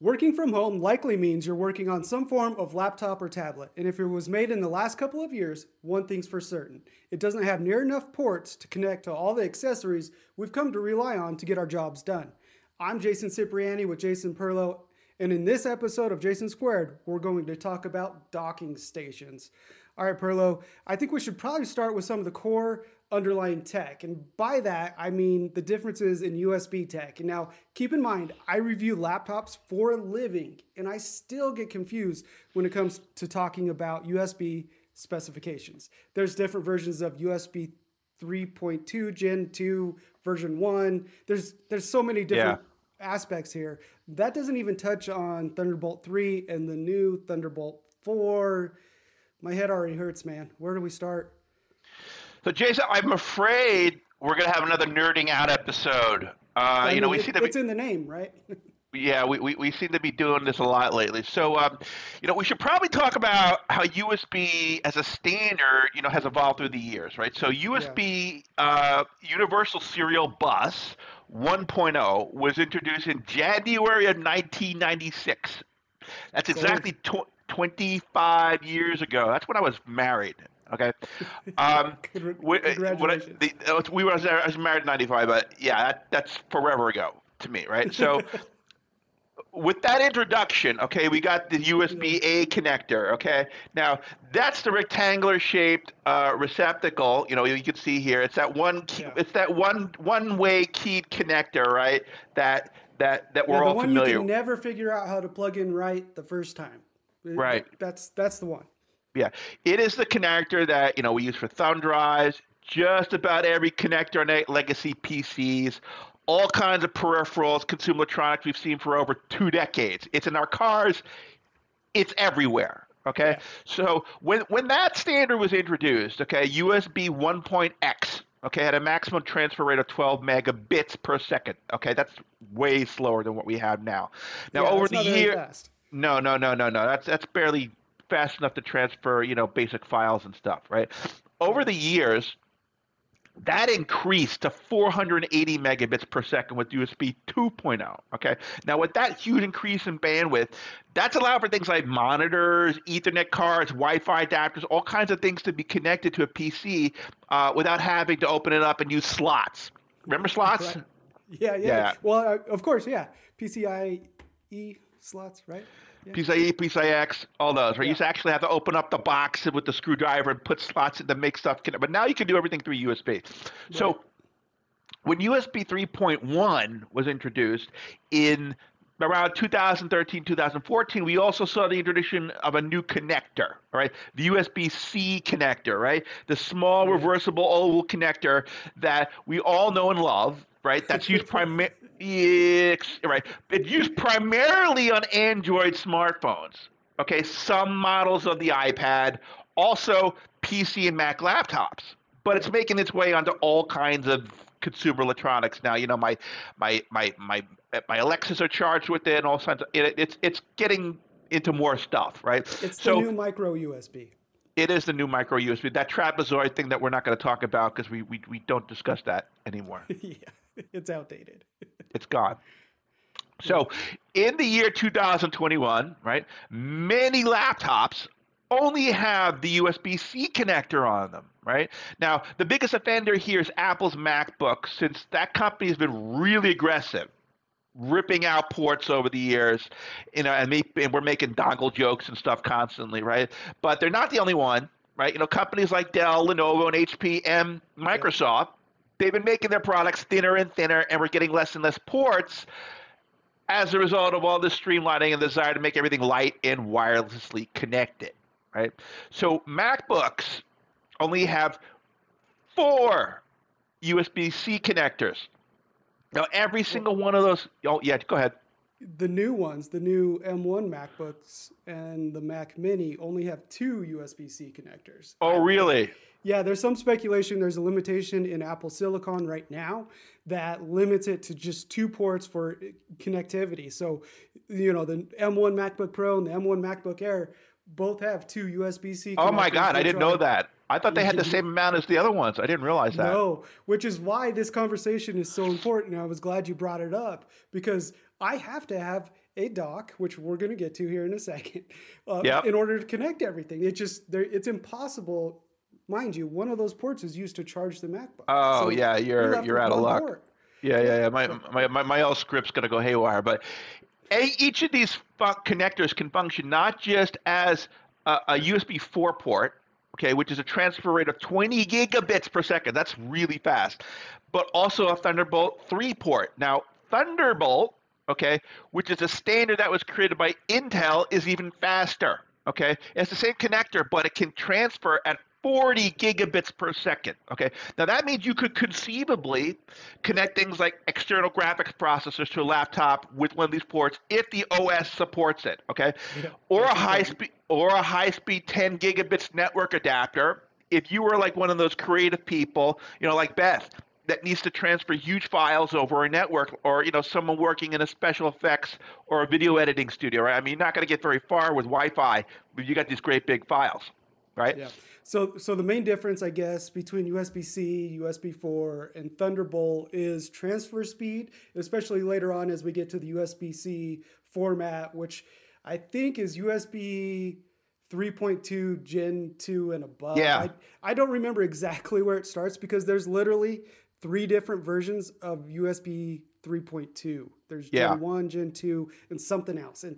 Working from home likely means you're working on some form of laptop or tablet, and if it was made in the last couple of years, one thing's for certain it doesn't have near enough ports to connect to all the accessories we've come to rely on to get our jobs done. I'm Jason Cipriani with Jason Perlow, and in this episode of Jason Squared, we're going to talk about docking stations. All right, Perlow, I think we should probably start with some of the core underlying tech. And by that, I mean the differences in USB tech. And now keep in mind, I review laptops for a living, and I still get confused when it comes to talking about USB specifications. There's different versions of USB 3.2 Gen 2 version 1. There's there's so many different yeah. aspects here. That doesn't even touch on Thunderbolt 3 and the new Thunderbolt 4 my head already hurts, man. Where do we start? So, Jason, I'm afraid we're gonna have another nerding out episode. Uh, mean, you know, we it, see the it's in the name, right? yeah, we, we, we seem to be doing this a lot lately. So, um, you know, we should probably talk about how USB as a standard, you know, has evolved through the years, right? So, USB yeah. uh, Universal Serial Bus 1.0 was introduced in January of 1996. That's exactly tw- 25 years ago. That's when I was married. Okay. Um, Congratulations. We, the, uh, we were, I was married in 95, but yeah, that, that's forever ago to me, right? So with that introduction, okay, we got the USB A connector, okay? Now, that's the rectangular shaped uh, receptacle, you know, you can see here. It's that one key, yeah. it's that one one way keyed connector, right? That that that we're yeah, all familiar. The one you can never figure out how to plug in right the first time. Right. That's that's the one. Yeah, it is the connector that you know we use for thumb drives. Just about every connector on legacy PCs, all kinds of peripherals, consumer electronics we've seen for over two decades. It's in our cars. It's everywhere. Okay, yeah. so when when that standard was introduced, okay, USB 1.x okay, had a maximum transfer rate of 12 megabits per second. Okay, that's way slower than what we have now. Now yeah, over the year, no, no, no, no, no. That's that's barely fast enough to transfer, you know, basic files and stuff, right? Over the years, that increased to 480 megabits per second with USB 2.0. Okay. Now, with that huge increase in bandwidth, that's allowed for things like monitors, Ethernet cards, Wi Fi adapters, all kinds of things to be connected to a PC uh, without having to open it up and use slots. Remember slots? Right. Yeah, yeah, yeah. Well, uh, of course, yeah. PCIe slots, right? Yeah. PCIX, all those. Right? Yeah. You used to actually have to open up the box with the screwdriver and put slots in to make stuff connect. But now you can do everything through USB. Right. So when USB 3.1 was introduced in around 2013, 2014, we also saw the introduction of a new connector, right? The USB C connector, right? The small reversible oval connector that we all know and love, right? That's used primarily right. It's used primarily on Android smartphones. Okay, some models of the iPad, also PC and Mac laptops. But it's making its way onto all kinds of consumer electronics now. You know, my my my my my Alexas are charged with it, and all kinds of it, it's it's getting into more stuff, right? It's so, the new micro USB. It is the new micro USB. That trapezoid thing that we're not going to talk about because we, we we don't discuss that anymore. yeah, it's outdated. it's gone. So, in the year 2021, right, many laptops only have the USB C connector on them, right? Now, the biggest offender here is Apple's MacBook, since that company has been really aggressive, ripping out ports over the years, you know, and, me, and we're making dongle jokes and stuff constantly, right? But they're not the only one, right? You know, companies like Dell, Lenovo, and HP, and Microsoft they've been making their products thinner and thinner, and we're getting less and less ports as a result of all this streamlining and the desire to make everything light and wirelessly connected, right? So MacBooks only have four USB-C connectors. Now, every single one of those. Oh, yeah, go ahead. The new ones, the new M1 MacBooks and the Mac Mini, only have two USB C connectors. Oh, really? Yeah, there's some speculation there's a limitation in Apple Silicon right now that limits it to just two ports for connectivity. So, you know, the M1 MacBook Pro and the M1 MacBook Air both have two USB C. Oh my God, I didn't know that. I thought they had the same amount as the other ones. I didn't realize that. No, which is why this conversation is so important. I was glad you brought it up because I have to have a dock, which we're going to get to here in a second, uh, Yep. in order to connect everything. It just it's impossible. Mind you, one of those ports is used to charge the MacBook. Oh, So yeah, you're- left you're out of luck. port. Yeah, yeah, yeah. My my my, my L script's gonna go haywire, but a, each of these connectors can function not just as a, a USB 4 port, okay, which is a transfer rate of 20 gigabits per second. That's really fast, but also a Thunderbolt 3 port. Now, Thunderbolt, okay, which is a standard that was created by Intel, is even faster. Okay, it's the same connector, but it can transfer at 40 gigabits per second. Okay, now that means you could conceivably connect things like external graphics processors to a laptop with one of these ports if the OS supports it. Okay, or a high speed or a high speed 10 gigabits network adapter. If you were like one of those creative people, you know, like Beth, that needs to transfer huge files over a network, or you know, someone working in a special effects or a video editing studio, right? I mean, you're not going to get very far with Wi-Fi, but you got these great big files, right? Yeah. So, so the main difference, I guess, between USB-C, USB 4, and Thunderbolt is transfer speed, especially later on as we get to the USB-C format, which I think is USB 3.2 Gen 2 and above. Yeah. I, I don't remember exactly where it starts because there's literally three different versions of USB 3.2. There's Yeah. Gen 1, Gen 2, and something else. And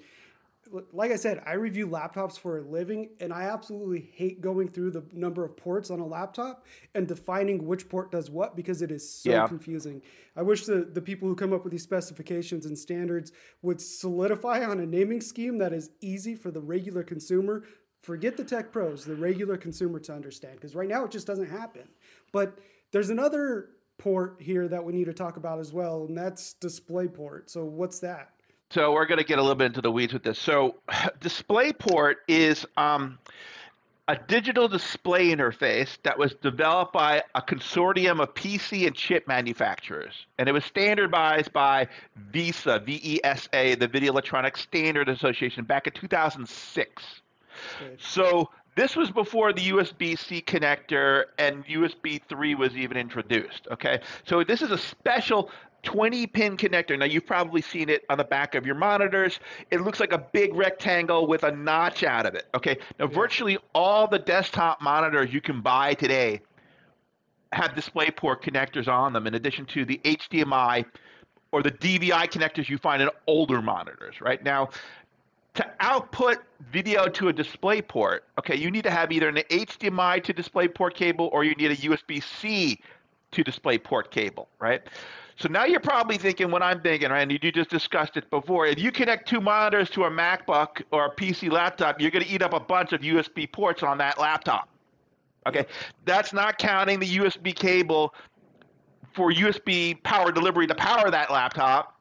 like I said, I review laptops for a living, and I absolutely hate going through the number of ports on a laptop and defining which port does what because it is so Yeah. confusing. I wish the, the people who come up with these specifications and standards would solidify on a naming scheme that is easy for the regular consumer. Forget the tech pros, the regular consumer to understand, because right now it just doesn't happen. But there's another port here that we need to talk about as well, and that's DisplayPort. So what's that? So we're going to get a little bit into the weeds with this. So DisplayPort is um, a digital display interface that was developed by a consortium of PC and chip manufacturers, and it was standardized by VESA, V-E-S-A, the Video Electronics Standard Association, back in 2006. Okay. So this was before the USB-C connector and USB 3 was even introduced. Okay, so this is a special 20 pin connector. Now you've probably seen it on the back of your monitors. It looks like a big rectangle with a notch out of it. Okay, now virtually all the desktop monitors you can buy today have DisplayPort connectors on them, in addition to the HDMI or the DVI connectors you find in older monitors. Right now, to output video to a display port, okay, you need to have either an HDMI to display port cable or you need a USB C to display port cable, right? So now you're probably thinking what I'm thinking, right? And you just discussed it before. If you connect two monitors to a MacBook or a PC laptop, you're going to eat up a bunch of USB ports on that laptop. Okay, that's not counting the USB cable for USB power delivery to power that laptop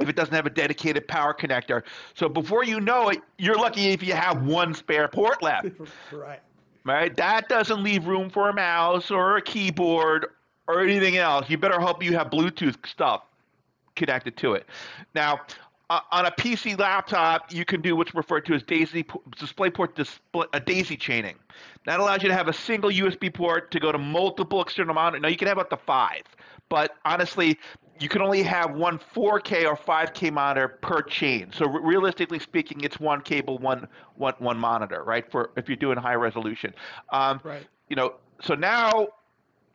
if it doesn't have a dedicated power connector. So before you know it, you're lucky if you have one spare port left, right. right? That doesn't leave room for a mouse or a keyboard or anything else. You better hope you have Bluetooth stuff connected to it. Now, uh, on a PC laptop, you can do what's referred to as daisy DisplayPort display, a daisy chaining. That allows you to have a single USB port to go to multiple external monitors. Now you can have up to five, but honestly, you can only have one 4K or 5K monitor per chain. So re- realistically speaking, it's one cable, one one one monitor, right? For if you're doing high resolution. Um, Right. You know, so now,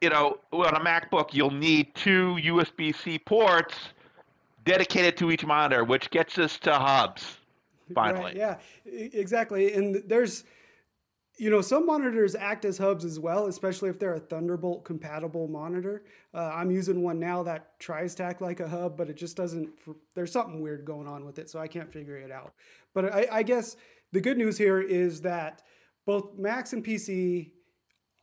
you know, on a MacBook, you'll need two USB-C ports dedicated to each monitor, which gets us to hubs. Finally, Right, yeah, exactly. And there's, you know, some monitors act as hubs as well, especially if they're a Thunderbolt compatible monitor. Uh, I'm using one now that tries to act like a hub, but it just doesn't. There's something weird going on with it, so I can't figure it out. But I, I guess the good news here is that both Macs and PC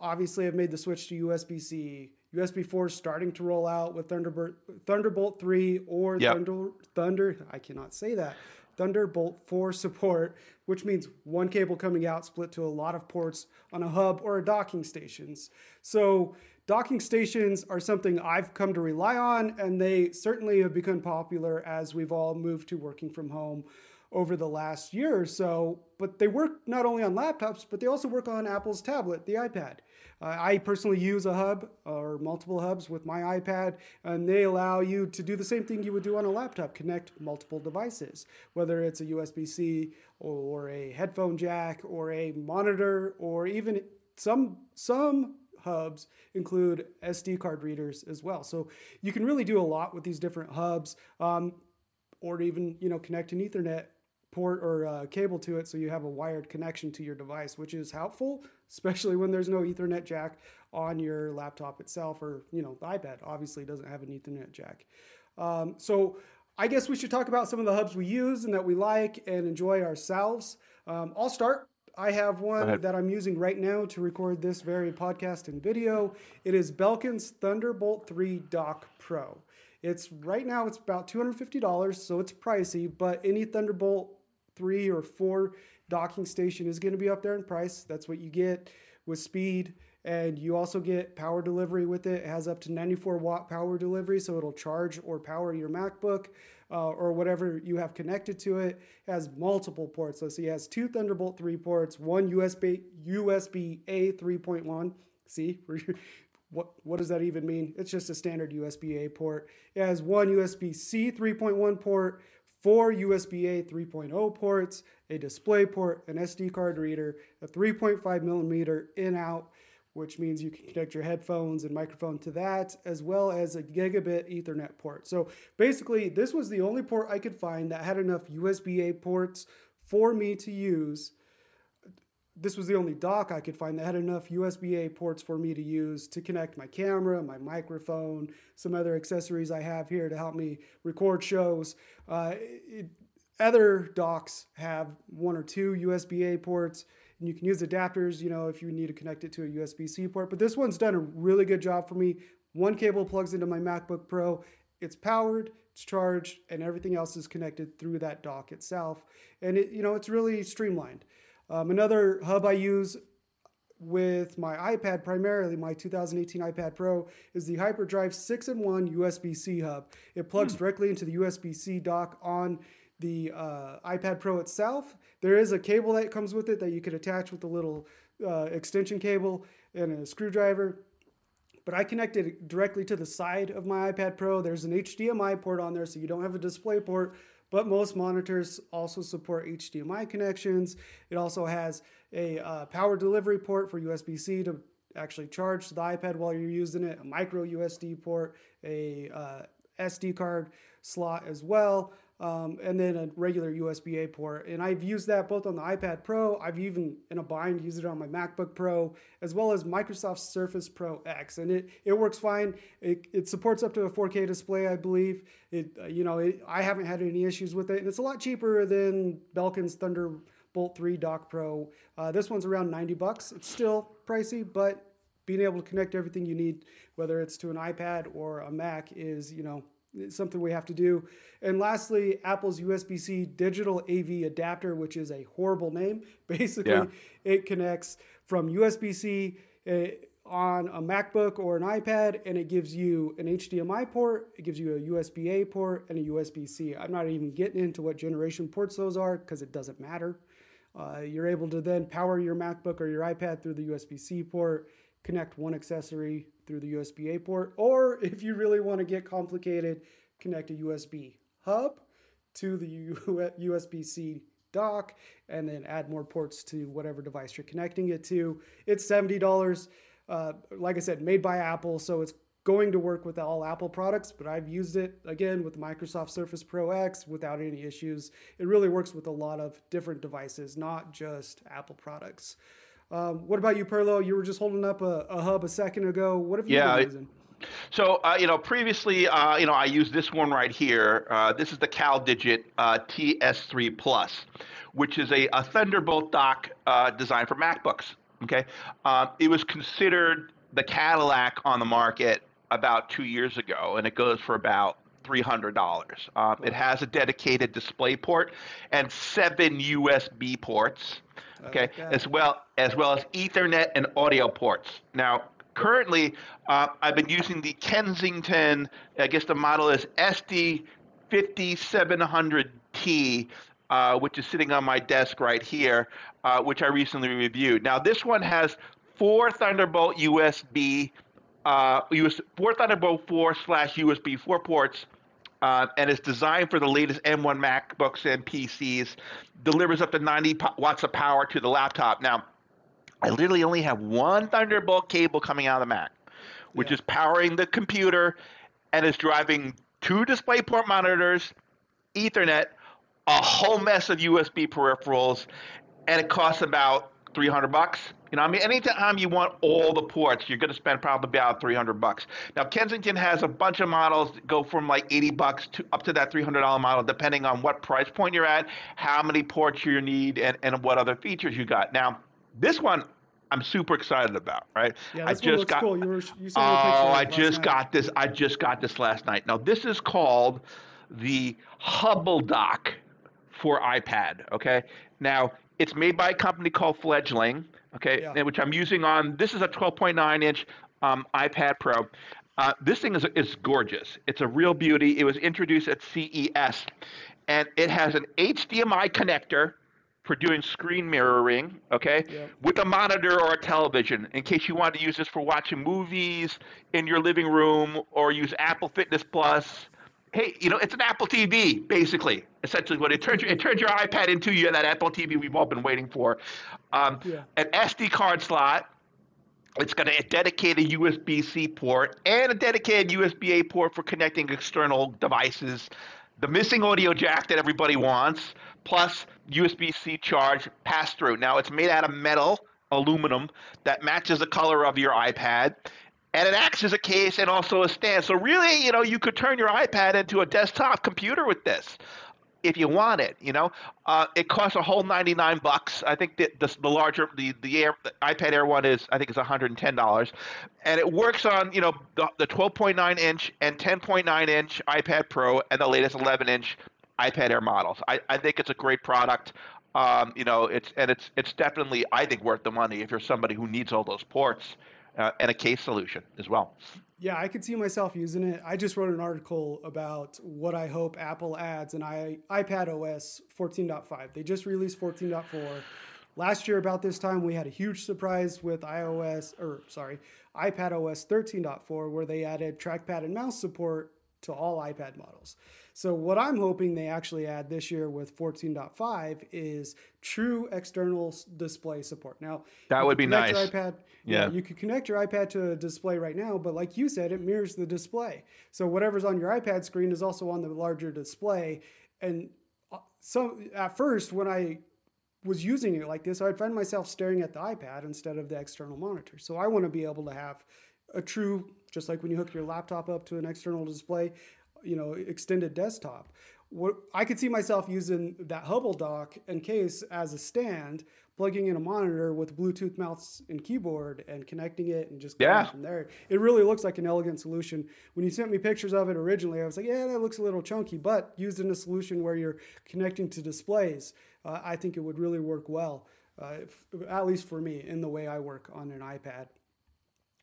obviously have made the switch to USB-C. USB 4 is starting to roll out with Thunderbolt Thunderbolt 3 or Yep. Thunder Thunder. I cannot say that. Thunderbolt 4 support, which means one cable coming out split to a lot of ports on a hub or a docking stations. So docking stations are something I've come to rely on, and they certainly have become popular as we've all moved to working from home over the last year or so. But they work not only on laptops, but they also work on Apple's tablet, the iPad. Uh, I personally use a hub or multiple hubs with my iPad, and they allow you to do the same thing you would do on a laptop connect multiple devices, whether it's a USB C or a headphone jack or a monitor or even some some hubs include SD card readers as well. So you can really do a lot with these different hubs, um, or even you know connect an Ethernet port or uh, cable to it so you have a wired connection to your device, which is helpful, especially when there's no Ethernet jack on your laptop itself or, you know, the iPad obviously doesn't have an Ethernet jack. Um, so I guess we should talk about some of the hubs we use and that we like and enjoy ourselves. Um, I'll start. I have one that I'm using right now to record this very podcast and video. It is Belkin's Thunderbolt 3 Dock Pro. It's right now it's about $250, so it's pricey, but any Thunderbolt three or four docking station is going to be up there in price. That's what you get with speed. And you also get power delivery with it. It has up to 94 watt power delivery, so it'll charge or power your MacBook uh, or whatever you have connected to it. it. Has multiple ports. Let's see, it has two Thunderbolt 3 ports, one USB USB A 3.1. See, what what does that even mean? It's just a standard USB A port. It has one USB C 3.1 port, four USB-A 3.0 ports, a display port, an SD card reader, a 3.5 millimeter in-out, which means you can connect your headphones and microphone to that, as well as a gigabit Ethernet port. So basically, this was the only port I could find that had enough USB-A ports for me to use this was the only dock I could find that had enough USB-A ports for me to use to connect my camera, my microphone, some other accessories I have here to help me record shows. Uh, it, other docks have one or two USB-A ports, and you can use adapters, you know, if you need to connect it to a USB-C port. But this one's done a really good job for me. One cable plugs into my MacBook Pro. It's powered, it's charged, and everything else is connected through that dock itself. And it, you know, it's really streamlined. Um, another hub I use with my iPad, primarily my 2018 iPad Pro, is the HyperDrive 6 in 1 USB C hub. It plugs mm. directly into the USB C dock on the uh, iPad Pro itself. There is a cable that comes with it that you could attach with a little uh, extension cable and a screwdriver. But I connected it directly to the side of my iPad Pro. There's an HDMI port on there, so you don't have a display port, but most monitors also support HDMI connections. It also has a uh, power delivery port for USB-C to actually charge the iPad while you're using it, a micro USB port, a uh, SD card slot as well, um, and then a regular USB-A port. And I've used that both on the iPad Pro. I've even, in a bind, used it on my MacBook Pro, as well as Microsoft Surface Pro X, and it it works fine. It, it supports up to a 4K display, I believe. It uh, you know it, I haven't had any issues with it, and it's a lot cheaper than Belkin's Thunderbolt 3 Dock Pro. Uh, this one's around 90 bucks. It's still pricey, but being able to connect everything you need, whether it's to an iPad or a Mac, is you know it's something we have to do. And lastly, Apple's USB C digital AV adapter, which is a horrible name. Basically, yeah. it connects from USB C uh, on a MacBook or an iPad, and it gives you an HDMI port, it gives you a USB A port, and a USB C. I'm not even getting into what generation ports those are because it doesn't matter. Uh, you're able to then power your MacBook or your iPad through the USB C port connect one accessory through the USB A port, or if you really want to get complicated, connect a USB hub to the USB C dock and then add more ports to whatever device you're connecting it to. It's $70. Uh, like I said, made by Apple, so it's going to work with all Apple products, but I've used it again with Microsoft Surface Pro X without any issues. It really works with a lot of different devices, not just Apple products. Um, what about you, Perlow? You were just holding up a, a hub a second ago. What have you yeah, been using? So, uh, you know, previously, uh, you know, I used this one right here. Uh, this is the CalDigit uh, TS3 Plus, which is a, a Thunderbolt dock uh, designed for MacBooks. Okay, uh, it was considered the Cadillac on the market about two years ago, and it goes for about three hundred dollars. Um, it has a dedicated display port and seven USB ports okay, as well as well as Ethernet and audio ports. Now, currently, uh, I've been using the Kensington. I guess the model is SD5700T. uh, which is sitting on my desk right here, uh, which I recently reviewed. Now, this one has four Thunderbolt USB, uh, US, four Thunderbolt 4 slash USB 4 ports, uh, and is designed for the latest M1 MacBooks and PCs. Delivers up to 90 watts of power to the laptop. Now, I literally only have one Thunderbolt cable coming out of the Mac, which yeah. is powering the computer and is driving two DisplayPort monitors, Ethernet, a whole mess of USB peripherals, and it costs about 300 bucks. You know, I mean, anytime you want all the ports, you're going to spend probably about 300 bucks. Now, Kensington has a bunch of models that go from like 80 bucks to up to that $300 model, depending on what price point you're at, how many ports you need, and, and what other features you got. Now, this one I'm super excited about, right? Yeah, I just got. Cool. You were, you oh, I just night. got this. I just got this last night. Now, this is called the Hubble Dock for iPad. Okay. Now, it's made by a company called Fledgling. Okay, yeah. which I'm using on. This is a 12.9 inch um, iPad Pro. Uh, this thing is is gorgeous. It's a real beauty. It was introduced at CES, and it has an HDMI connector for doing screen mirroring, okay, yep. with a monitor or a television in case you want to use this for watching movies in your living room or use Apple Fitness Plus. Hey, you know, it's an Apple TV, basically. Essentially, what it turns it turns your iPad into you that Apple TV we've all been waiting for. Um, yeah. An SD card slot. It's got a dedicated USB-C port and a dedicated USB-A port for connecting external devices. The missing audio jack that everybody wants plus USB-C charge pass through. Now it's made out of metal, aluminum that matches the color of your iPad. And it acts as a case and also a stand. So really, you know, you could turn your iPad into a desktop computer with this if you want it. You know, uh, it costs a whole ninety nine bucks. I think the, the, the larger the the, Air, the iPad Air one is I think it's one hundred and ten dollars, and it works on you know the, the twelve point nine inch and ten point nine inch iPad Pro and the latest eleven inch iPad Air models. I, I think it's a great product. Um, you know, it's and it's it's definitely I think worth the money if you're somebody who needs all those ports uh, and a case solution as well. Yeah, I could see myself using it. I just wrote an article about what I hope Apple adds in I, iPad OS 14.5. They just released 14.4. Last year, about this time, we had a huge surprise with iOS, or sorry, iPad OS 13.4, where they added trackpad and mouse support to all iPad models. So what I'm hoping they actually add this year with 14.5 is true external display support. Now that would be nice. iPad, yeah. yeah, you could connect your iPad to a display right now, but like you said, it mirrors the display. So whatever's on your iPad screen is also on the larger display. And uh, so at first, when I was using it like this, I'd find myself staring at the iPad instead of the external monitor. So I want to be able to have a true, just like when you hook your laptop up to an external display, you know extended desktop what i could see myself using that hubble dock and case as a stand plugging in a monitor with bluetooth mouse and keyboard and connecting it and just going yeah. from there it really looks like an elegant solution when you sent me pictures of it originally i was like yeah that looks a little chunky but used in a solution where you're connecting to displays uh, i think it would really work well uh, if, at least for me in the way i work on an ipad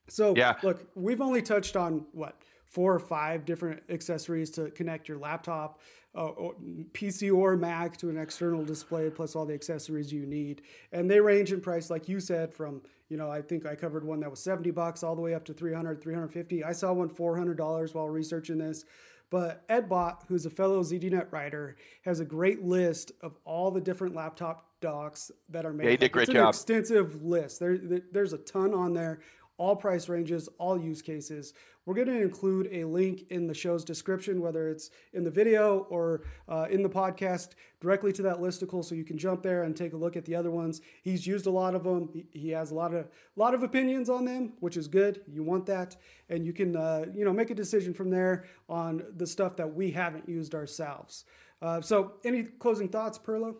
so yeah. look we've only touched on what four or five different accessories to connect your laptop, uh, or PC or Mac to an external display, plus all the accessories you need. And they range in price, like you said, from you know I think I covered one that was 70 bucks all the way up to 300, 350. I saw one $400 while researching this. But Ed Bott, who's a fellow ZDNet writer, has a great list of all the different laptop docks that are made. Yeah, he did a great it's job. an extensive list. There, there's a ton on there all price ranges, all use cases. We're going to include a link in the show's description, whether it's in the video or uh, in the podcast, directly to that listicle, so you can jump there and take a look at the other ones. He's used a lot of them. He has a lot of lot of opinions on them, which is good. You want that, and you can uh, you know make a decision from there on the stuff that we haven't used ourselves. Uh, so, any closing thoughts, Perlow?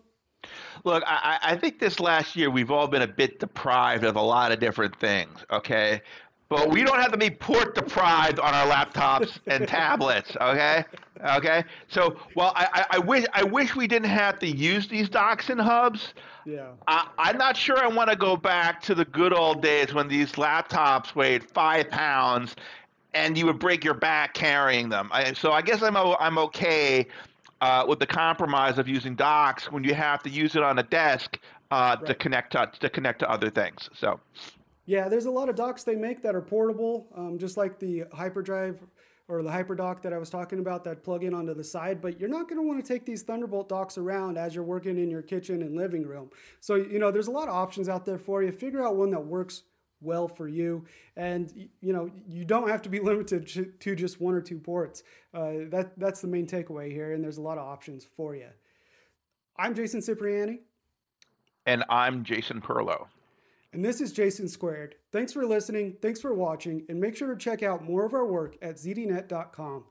Look, I, I think this last year we've all been a bit deprived of a lot of different things, okay? But we don't have to be port deprived on our laptops and tablets, okay? Okay. So, well, I, I, wish I wish we didn't have to use these docks and hubs. Yeah. I, I'm not sure I want to go back to the good old days when these laptops weighed five pounds, and you would break your back carrying them. I, so I guess I'm I'm okay uh, with the compromise of using docks when you have to use it on a desk uh, right. to connect to, to connect to other things. So. Yeah, there's a lot of docks they make that are portable, um, just like the HyperDrive or the HyperDock that I was talking about that plug in onto the side. But you're not going to want to take these Thunderbolt docks around as you're working in your kitchen and living room. So, you know, there's a lot of options out there for you. Figure out one that works well for you. And you know you don't have to be limited to just one or two ports. Uh, that that's the main takeaway here and there's a lot of options for you i'm jason cipriani. And i'm jason perlow and this is jason squared. Thanks for listening thanks for watching and make sure to check out more of our work at zdnet.com